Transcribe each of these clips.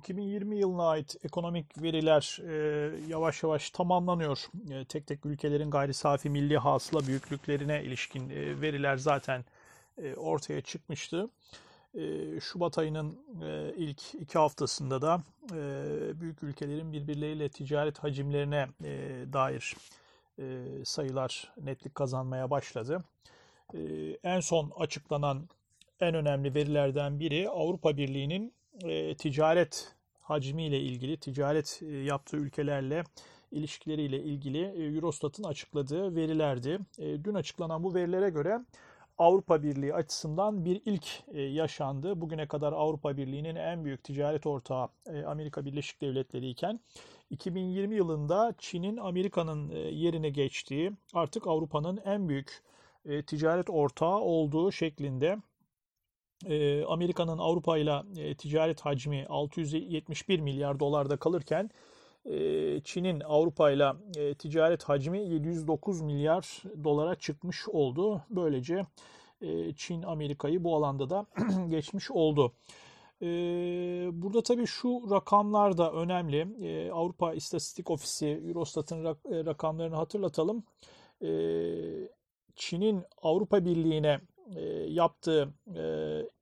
2020 yılına ait ekonomik veriler e, yavaş yavaş tamamlanıyor. E, tek tek ülkelerin gayri safi milli hasıla büyüklüklerine ilişkin e, veriler zaten e, ortaya çıkmıştı. E, Şubat ayının e, ilk iki haftasında da e, büyük ülkelerin birbirleriyle ticaret hacimlerine e, dair e, sayılar netlik kazanmaya başladı. E, en son açıklanan en önemli verilerden biri Avrupa Birliği'nin e, ticaret hacmiyle ilgili, ticaret e, yaptığı ülkelerle ilişkileriyle ilgili e, Eurostat'ın açıkladığı verilerdi. E, dün açıklanan bu verilere göre Avrupa Birliği açısından bir ilk e, yaşandı. Bugüne kadar Avrupa Birliği'nin en büyük ticaret ortağı e, Amerika Birleşik Devletleri iken 2020 yılında Çin'in Amerika'nın e, yerine geçtiği artık Avrupa'nın en büyük e, ticaret ortağı olduğu şeklinde e, Amerika'nın Avrupa ile e, ticaret hacmi 671 milyar dolarda kalırken e, Çin'in Avrupa ile e, ticaret hacmi 709 milyar dolara çıkmış oldu. Böylece Çin Amerika'yı bu alanda da geçmiş oldu. E, burada tabii şu rakamlar da önemli. E, Avrupa İstatistik Ofisi Eurostat'ın rak, rakamlarını hatırlatalım. Çin'in Avrupa Birliği'ne e, yaptığı e,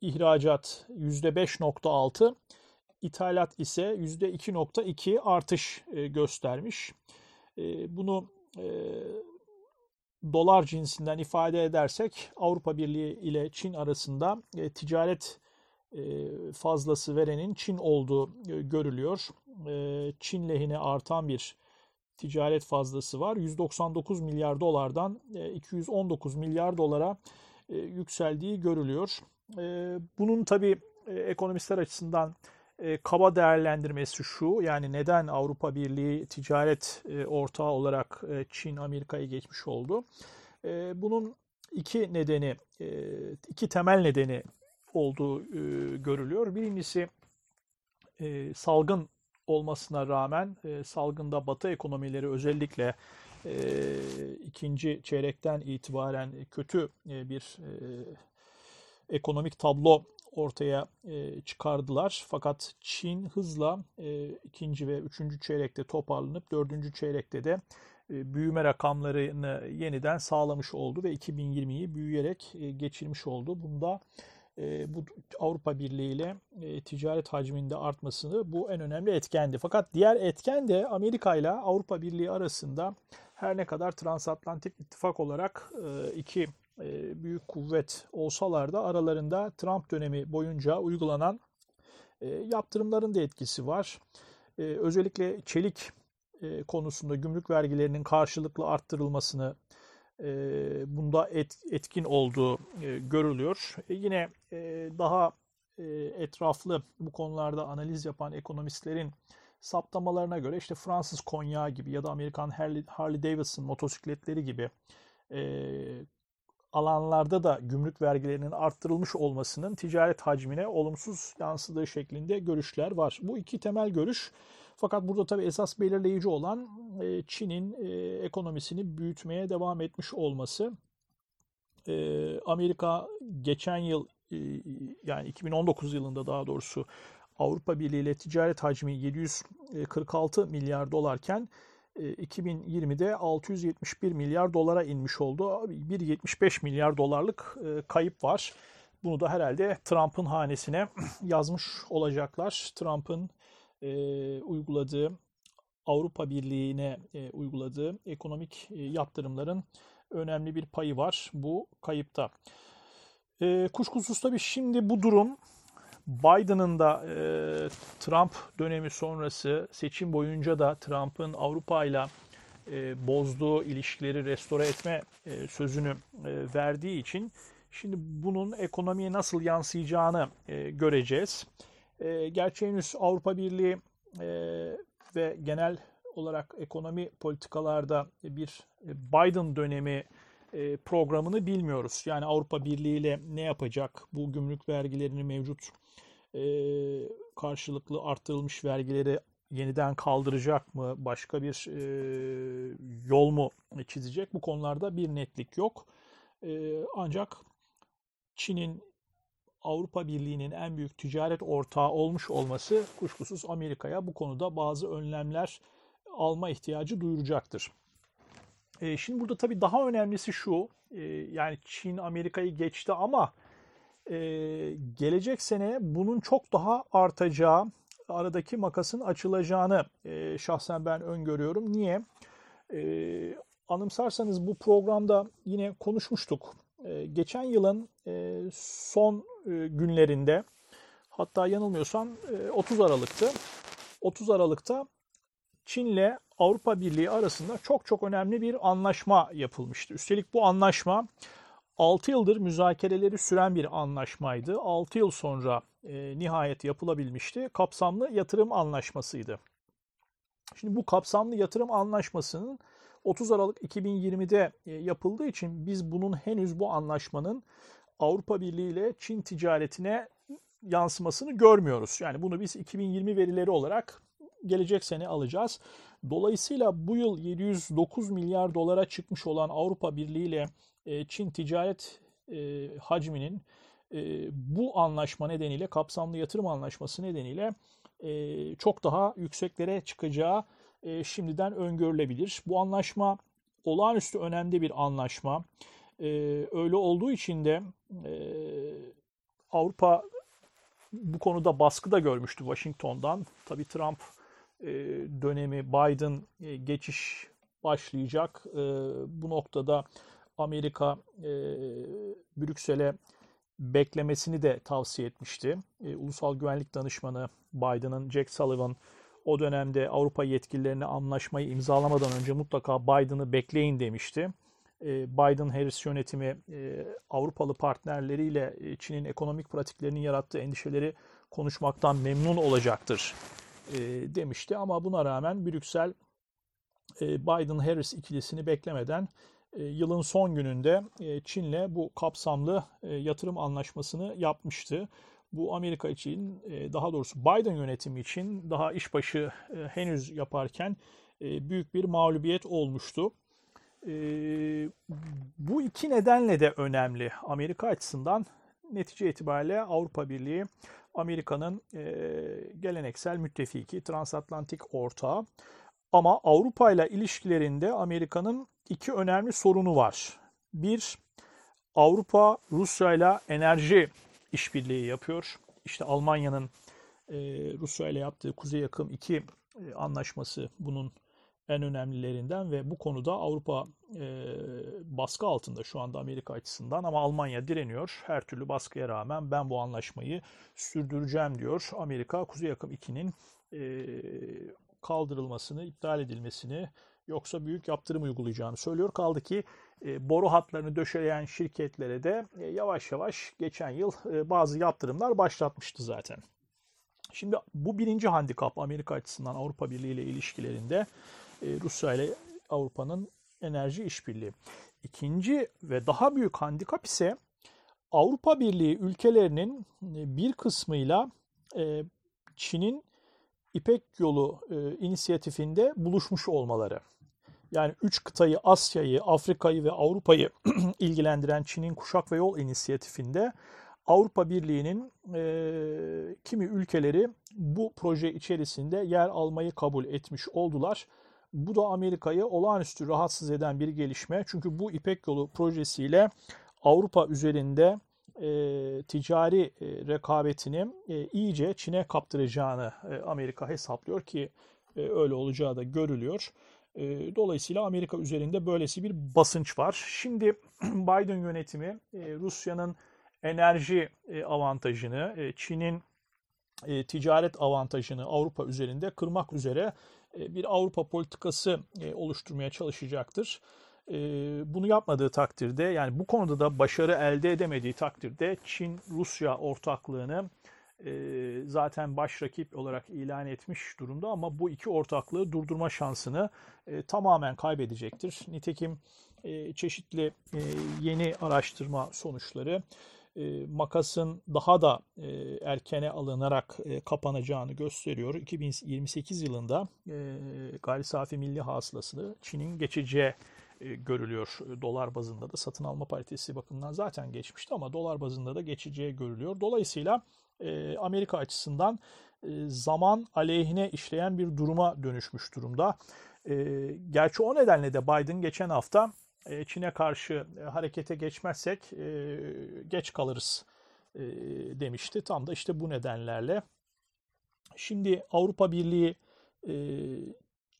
ihracat %5.6, ithalat ise %2.2 artış e, göstermiş. E, bunu e, dolar cinsinden ifade edersek Avrupa Birliği ile Çin arasında e, ticaret e, fazlası verenin Çin olduğu e, görülüyor. E, Çin lehine artan bir ticaret fazlası var. 199 milyar dolardan 219 milyar dolara yükseldiği görülüyor. Bunun tabi ekonomistler açısından kaba değerlendirmesi şu yani neden Avrupa Birliği ticaret ortağı olarak Çin Amerika'yı geçmiş oldu. Bunun iki nedeni, iki temel nedeni olduğu görülüyor. Birincisi salgın olmasına rağmen e, salgında batı ekonomileri özellikle e, ikinci çeyrekten itibaren kötü e, bir e, ekonomik tablo ortaya e, çıkardılar. Fakat Çin hızla e, ikinci ve üçüncü çeyrekte toparlanıp dördüncü çeyrekte de e, büyüme rakamlarını yeniden sağlamış oldu ve 2020'yi büyüyerek e, geçirmiş oldu. Bunda e, bu Avrupa Birliği ile e, ticaret hacminde artmasını bu en önemli etkendi. Fakat diğer etken de Amerika ile Avrupa Birliği arasında her ne kadar transatlantik ittifak olarak e, iki büyük kuvvet olsalar da aralarında Trump dönemi boyunca uygulanan yaptırımların da etkisi var. Özellikle çelik konusunda gümrük vergilerinin karşılıklı arttırılmasını bunda etkin olduğu görülüyor. E, yine daha etraflı bu konularda analiz yapan ekonomistlerin saptamalarına göre işte Fransız konyağı gibi ya da Amerikan Harley Davidson motosikletleri gibi alanlarda da gümrük vergilerinin arttırılmış olmasının ticaret hacmine olumsuz yansıdığı şeklinde görüşler var. Bu iki temel görüş fakat burada tabii esas belirleyici olan e, Çin'in e, ekonomisini büyütmeye devam etmiş olması. E, Amerika geçen yıl yani 2019 yılında daha doğrusu Avrupa Birliği ile ticaret hacmi 746 milyar dolarken 2020'de 671 milyar dolara inmiş oldu. Bir 75 milyar dolarlık kayıp var. Bunu da herhalde Trump'ın hanesine yazmış olacaklar. Trump'ın e, uyguladığı Avrupa Birliği'ne e, uyguladığı ekonomik e, yaptırımların önemli bir payı var bu kayıpta. E, kuşkusuz tabii şimdi bu durum Biden'ın da Trump dönemi sonrası seçim boyunca da Trump'ın Avrupa ile bozduğu ilişkileri restore etme sözünü verdiği için şimdi bunun ekonomiye nasıl yansıyacağını göreceğiz. Gerçi henüz Avrupa Birliği ve genel olarak ekonomi politikalarda bir Biden dönemi e, programını bilmiyoruz. Yani Avrupa Birliği ile ne yapacak? Bu gümrük vergilerini mevcut e, karşılıklı arttırılmış vergileri yeniden kaldıracak mı? Başka bir e, yol mu çizecek? Bu konularda bir netlik yok. Ancak Çin'in Avrupa Birliği'nin en büyük ticaret ortağı olmuş olması kuşkusuz Amerika'ya bu konuda bazı önlemler alma ihtiyacı duyuracaktır. E, şimdi burada tabii daha önemlisi şu, e, yani Çin Amerika'yı geçti ama e, gelecek sene bunun çok daha artacağı, aradaki makasın açılacağını e, şahsen ben öngörüyorum. Niye? E, anımsarsanız bu programda yine konuşmuştuk. E, geçen yılın e, son e, günlerinde, hatta yanılmıyorsam e, 30 Aralık'tı. 30 Aralık'ta Çin'le Avrupa Birliği arasında çok çok önemli bir anlaşma yapılmıştı. Üstelik bu anlaşma 6 yıldır müzakereleri süren bir anlaşmaydı. 6 yıl sonra e, nihayet yapılabilmişti. Kapsamlı yatırım anlaşmasıydı. Şimdi bu kapsamlı yatırım anlaşmasının 30 Aralık 2020'de e, yapıldığı için biz bunun henüz bu anlaşmanın Avrupa Birliği ile Çin ticaretine yansımasını görmüyoruz. Yani bunu biz 2020 verileri olarak gelecek sene alacağız. Dolayısıyla bu yıl 709 milyar dolara çıkmış olan Avrupa Birliği ile e, Çin ticaret e, hacminin bu anlaşma nedeniyle kapsamlı yatırım anlaşması nedeniyle çok daha yükseklere çıkacağı şimdiden öngörülebilir. Bu anlaşma olağanüstü önemli bir anlaşma. Öyle olduğu için de Avrupa bu konuda baskı da görmüştü Washington'dan. Tabii Trump dönemi Biden geçiş başlayacak. Bu noktada Amerika e, Brüksel'e beklemesini de tavsiye etmişti. E, Ulusal Güvenlik Danışmanı Biden'ın Jack Sullivan o dönemde Avrupa yetkililerine anlaşmayı imzalamadan önce mutlaka Biden'ı bekleyin demişti. E, Biden-Harris yönetimi e, Avrupalı partnerleriyle e, Çin'in ekonomik pratiklerinin yarattığı endişeleri konuşmaktan memnun olacaktır e, demişti. Ama buna rağmen Brüksel Biden-Harris ikilisini beklemeden yılın son gününde Çin'le bu kapsamlı yatırım anlaşmasını yapmıştı. Bu Amerika için, daha doğrusu Biden yönetimi için daha işbaşı henüz yaparken büyük bir mağlubiyet olmuştu. Bu iki nedenle de önemli Amerika açısından. Netice itibariyle Avrupa Birliği Amerika'nın geleneksel müttefiki, transatlantik ortağı. Ama Avrupa ile ilişkilerinde Amerika'nın iki önemli sorunu var. Bir, Avrupa Rusya ile enerji işbirliği yapıyor. İşte Almanya'nın e, Rusya ile yaptığı Kuzey Yakım 2 e, anlaşması bunun en önemlilerinden ve bu konuda Avrupa e, baskı altında şu anda Amerika açısından ama Almanya direniyor. Her türlü baskıya rağmen ben bu anlaşmayı sürdüreceğim diyor. Amerika Kuzey Yakım 2'nin e, kaldırılmasını, iptal edilmesini yoksa büyük yaptırım uygulayacağını söylüyor. Kaldı ki e, boru hatlarını döşeleyen şirketlere de e, yavaş yavaş geçen yıl e, bazı yaptırımlar başlatmıştı zaten. Şimdi bu birinci handikap Amerika açısından Avrupa Birliği ile ilişkilerinde Rusya ile Avrupa'nın enerji işbirliği. İkinci ve daha büyük handikap ise Avrupa Birliği ülkelerinin bir kısmıyla Çin'in İpek Yolu inisiyatifinde buluşmuş olmaları yani üç kıtayı Asya'yı, Afrika'yı ve Avrupa'yı ilgilendiren Çin'in Kuşak ve Yol inisiyatifinde Avrupa Birliği'nin e, kimi ülkeleri bu proje içerisinde yer almayı kabul etmiş oldular. Bu da Amerika'yı olağanüstü rahatsız eden bir gelişme. Çünkü bu İpek Yolu projesiyle Avrupa üzerinde e, ticari e, rekabetini e, iyice Çin'e kaptıracağını e, Amerika hesaplıyor ki e, öyle olacağı da görülüyor. Ee, dolayısıyla Amerika üzerinde böylesi bir basınç var. Şimdi Biden yönetimi e, Rusya'nın enerji e, avantajını, e, Çin'in ticaret avantajını Avrupa üzerinde kırmak üzere bir Avrupa politikası oluşturmaya çalışacaktır. Bunu yapmadığı takdirde yani bu konuda da başarı elde edemediği takdirde Çin-Rusya ortaklığını e, zaten baş rakip olarak ilan etmiş durumda ama bu iki ortaklığı durdurma şansını e, tamamen kaybedecektir. Nitekim e, çeşitli yeni araştırma sonuçları makasın daha da erkene alınarak kapanacağını gösteriyor. 2028 yılında e, gayri safi milli hasılası Çin'in geçeceği görülüyor. Dolar bazında da satın alma paritesi bakımından zaten geçmişti ama dolar bazında da geçeceği görülüyor. Dolayısıyla e, Amerika açısından e, zaman aleyhine işleyen bir duruma dönüşmüş durumda. Gerçi o nedenle de Biden geçen hafta Çin'e karşı harekete geçmezsek geç kalırız demişti. Tam da işte bu nedenlerle. Şimdi Avrupa Birliği,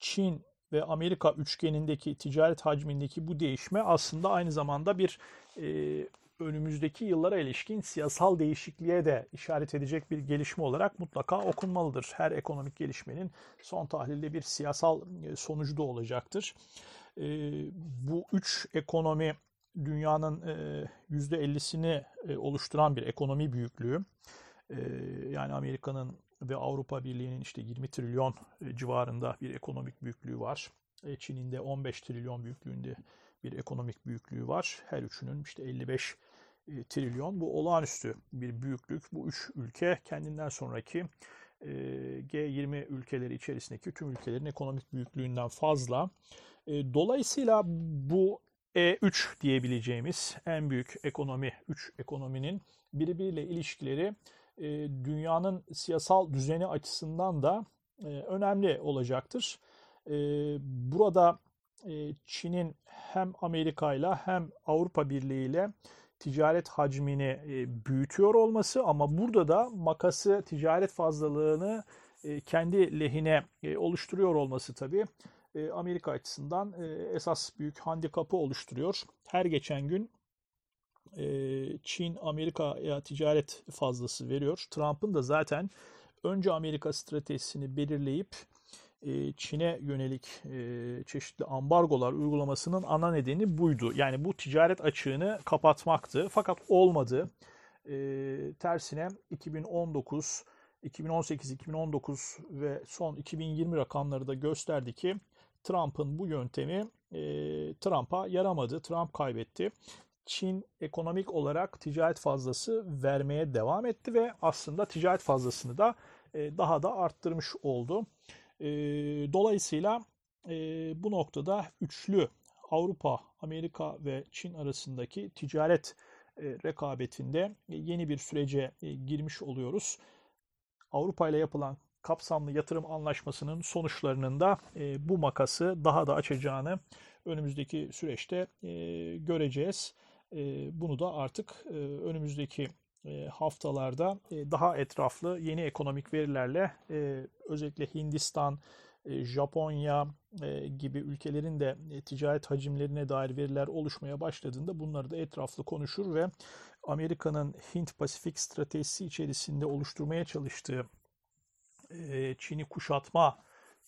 Çin ve Amerika üçgenindeki ticaret hacmindeki bu değişme aslında aynı zamanda bir e, önümüzdeki yıllara ilişkin siyasal değişikliğe de işaret edecek bir gelişme olarak mutlaka okunmalıdır. Her ekonomik gelişmenin son tahlilde bir siyasal e, sonucu da olacaktır. E, bu üç ekonomi dünyanın e, %50'sini e, oluşturan bir ekonomi büyüklüğü. E, yani Amerika'nın ve Avrupa Birliği'nin işte 20 trilyon e, civarında bir ekonomik büyüklüğü var. E, Çin'in de 15 trilyon büyüklüğünde bir ekonomik büyüklüğü var. Her üçünün işte 55 e, trilyon. Bu olağanüstü bir büyüklük. Bu üç ülke kendinden sonraki G20 ülkeleri içerisindeki tüm ülkelerin ekonomik büyüklüğünden fazla. Dolayısıyla bu E3 diyebileceğimiz en büyük ekonomi, 3 ekonominin birbiriyle ilişkileri e, dünyanın siyasal düzeni açısından da e, önemli olacaktır. E, burada Çin'in hem Amerika ile hem Avrupa Birliği ile ticaret hacmini büyütüyor olması ama burada da makası ticaret fazlalığını kendi lehine oluşturuyor olması tabii Amerika açısından esas büyük handikapı oluşturuyor. Her geçen gün Çin Amerika'ya ticaret fazlası veriyor. Trump'ın da zaten önce Amerika stratejisini belirleyip Çin'e yönelik çeşitli ambargolar uygulamasının ana nedeni buydu. Yani bu ticaret açığını kapatmaktı. Fakat olmadı. Tersine 2019, 2018, 2019 ve son 2020 rakamları da gösterdi ki Trump'ın bu yöntemi Trump'a yaramadı. Trump kaybetti. Çin ekonomik olarak ticaret fazlası vermeye devam etti ve aslında ticaret fazlasını da e, daha da arttırmış oldu. E, dolayısıyla e, bu noktada üçlü Avrupa, Amerika ve Çin arasındaki ticaret rekabetinde yeni bir sürece girmiş oluyoruz. Avrupa ile yapılan kapsamlı yatırım anlaşmasının sonuçlarının da bu makası daha da açacağını önümüzdeki süreçte göreceğiz. Bunu da artık önümüzdeki haftalarda daha etraflı yeni ekonomik verilerle özellikle Hindistan, Japonya gibi ülkelerin de ticaret hacimlerine dair veriler oluşmaya başladığında bunları da etraflı konuşur ve Amerika'nın Hint-Pasifik stratejisi içerisinde oluşturmaya çalıştığı Çin'i kuşatma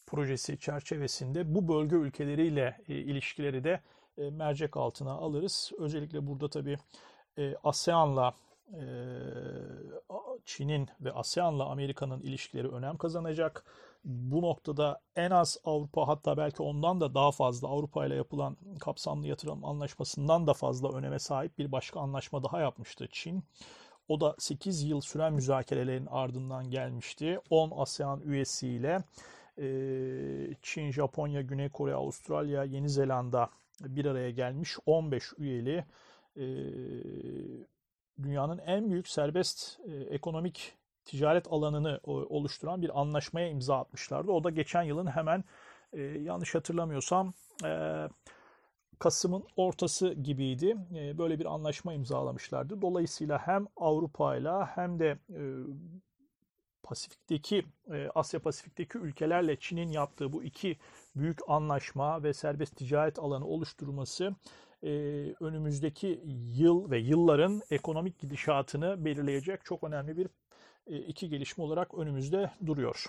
projesi çerçevesinde bu bölge ülkeleriyle ilişkileri de e, mercek altına alırız. Özellikle burada tabii e, ASEAN'la e, Çin'in ve ASEAN'la Amerika'nın ilişkileri önem kazanacak. Bu noktada en az Avrupa hatta belki ondan da daha fazla Avrupa ile yapılan kapsamlı yatırım anlaşmasından da fazla öneme sahip bir başka anlaşma daha yapmıştı Çin. O da 8 yıl süren müzakerelerin ardından gelmişti. 10 ASEAN üyesiyle Çin, Japonya, Güney Kore, Avustralya, Yeni Zelanda bir araya gelmiş 15 üyeli e, dünyanın en büyük serbest e, ekonomik ticaret alanını oluşturan bir anlaşmaya imza atmışlardı. O da geçen yılın hemen e, yanlış hatırlamıyorsam Kasım'ın ortası gibiydi. Böyle bir anlaşma imzalamışlardı. Dolayısıyla hem Avrupa ile hem de Pasifik'teki Asya Pasifik'teki ülkelerle Çin'in yaptığı bu iki büyük anlaşma ve serbest ticaret alanı oluşturması e, önümüzdeki yıl ve yılların ekonomik gidişatını belirleyecek çok önemli bir e, iki gelişme olarak önümüzde duruyor.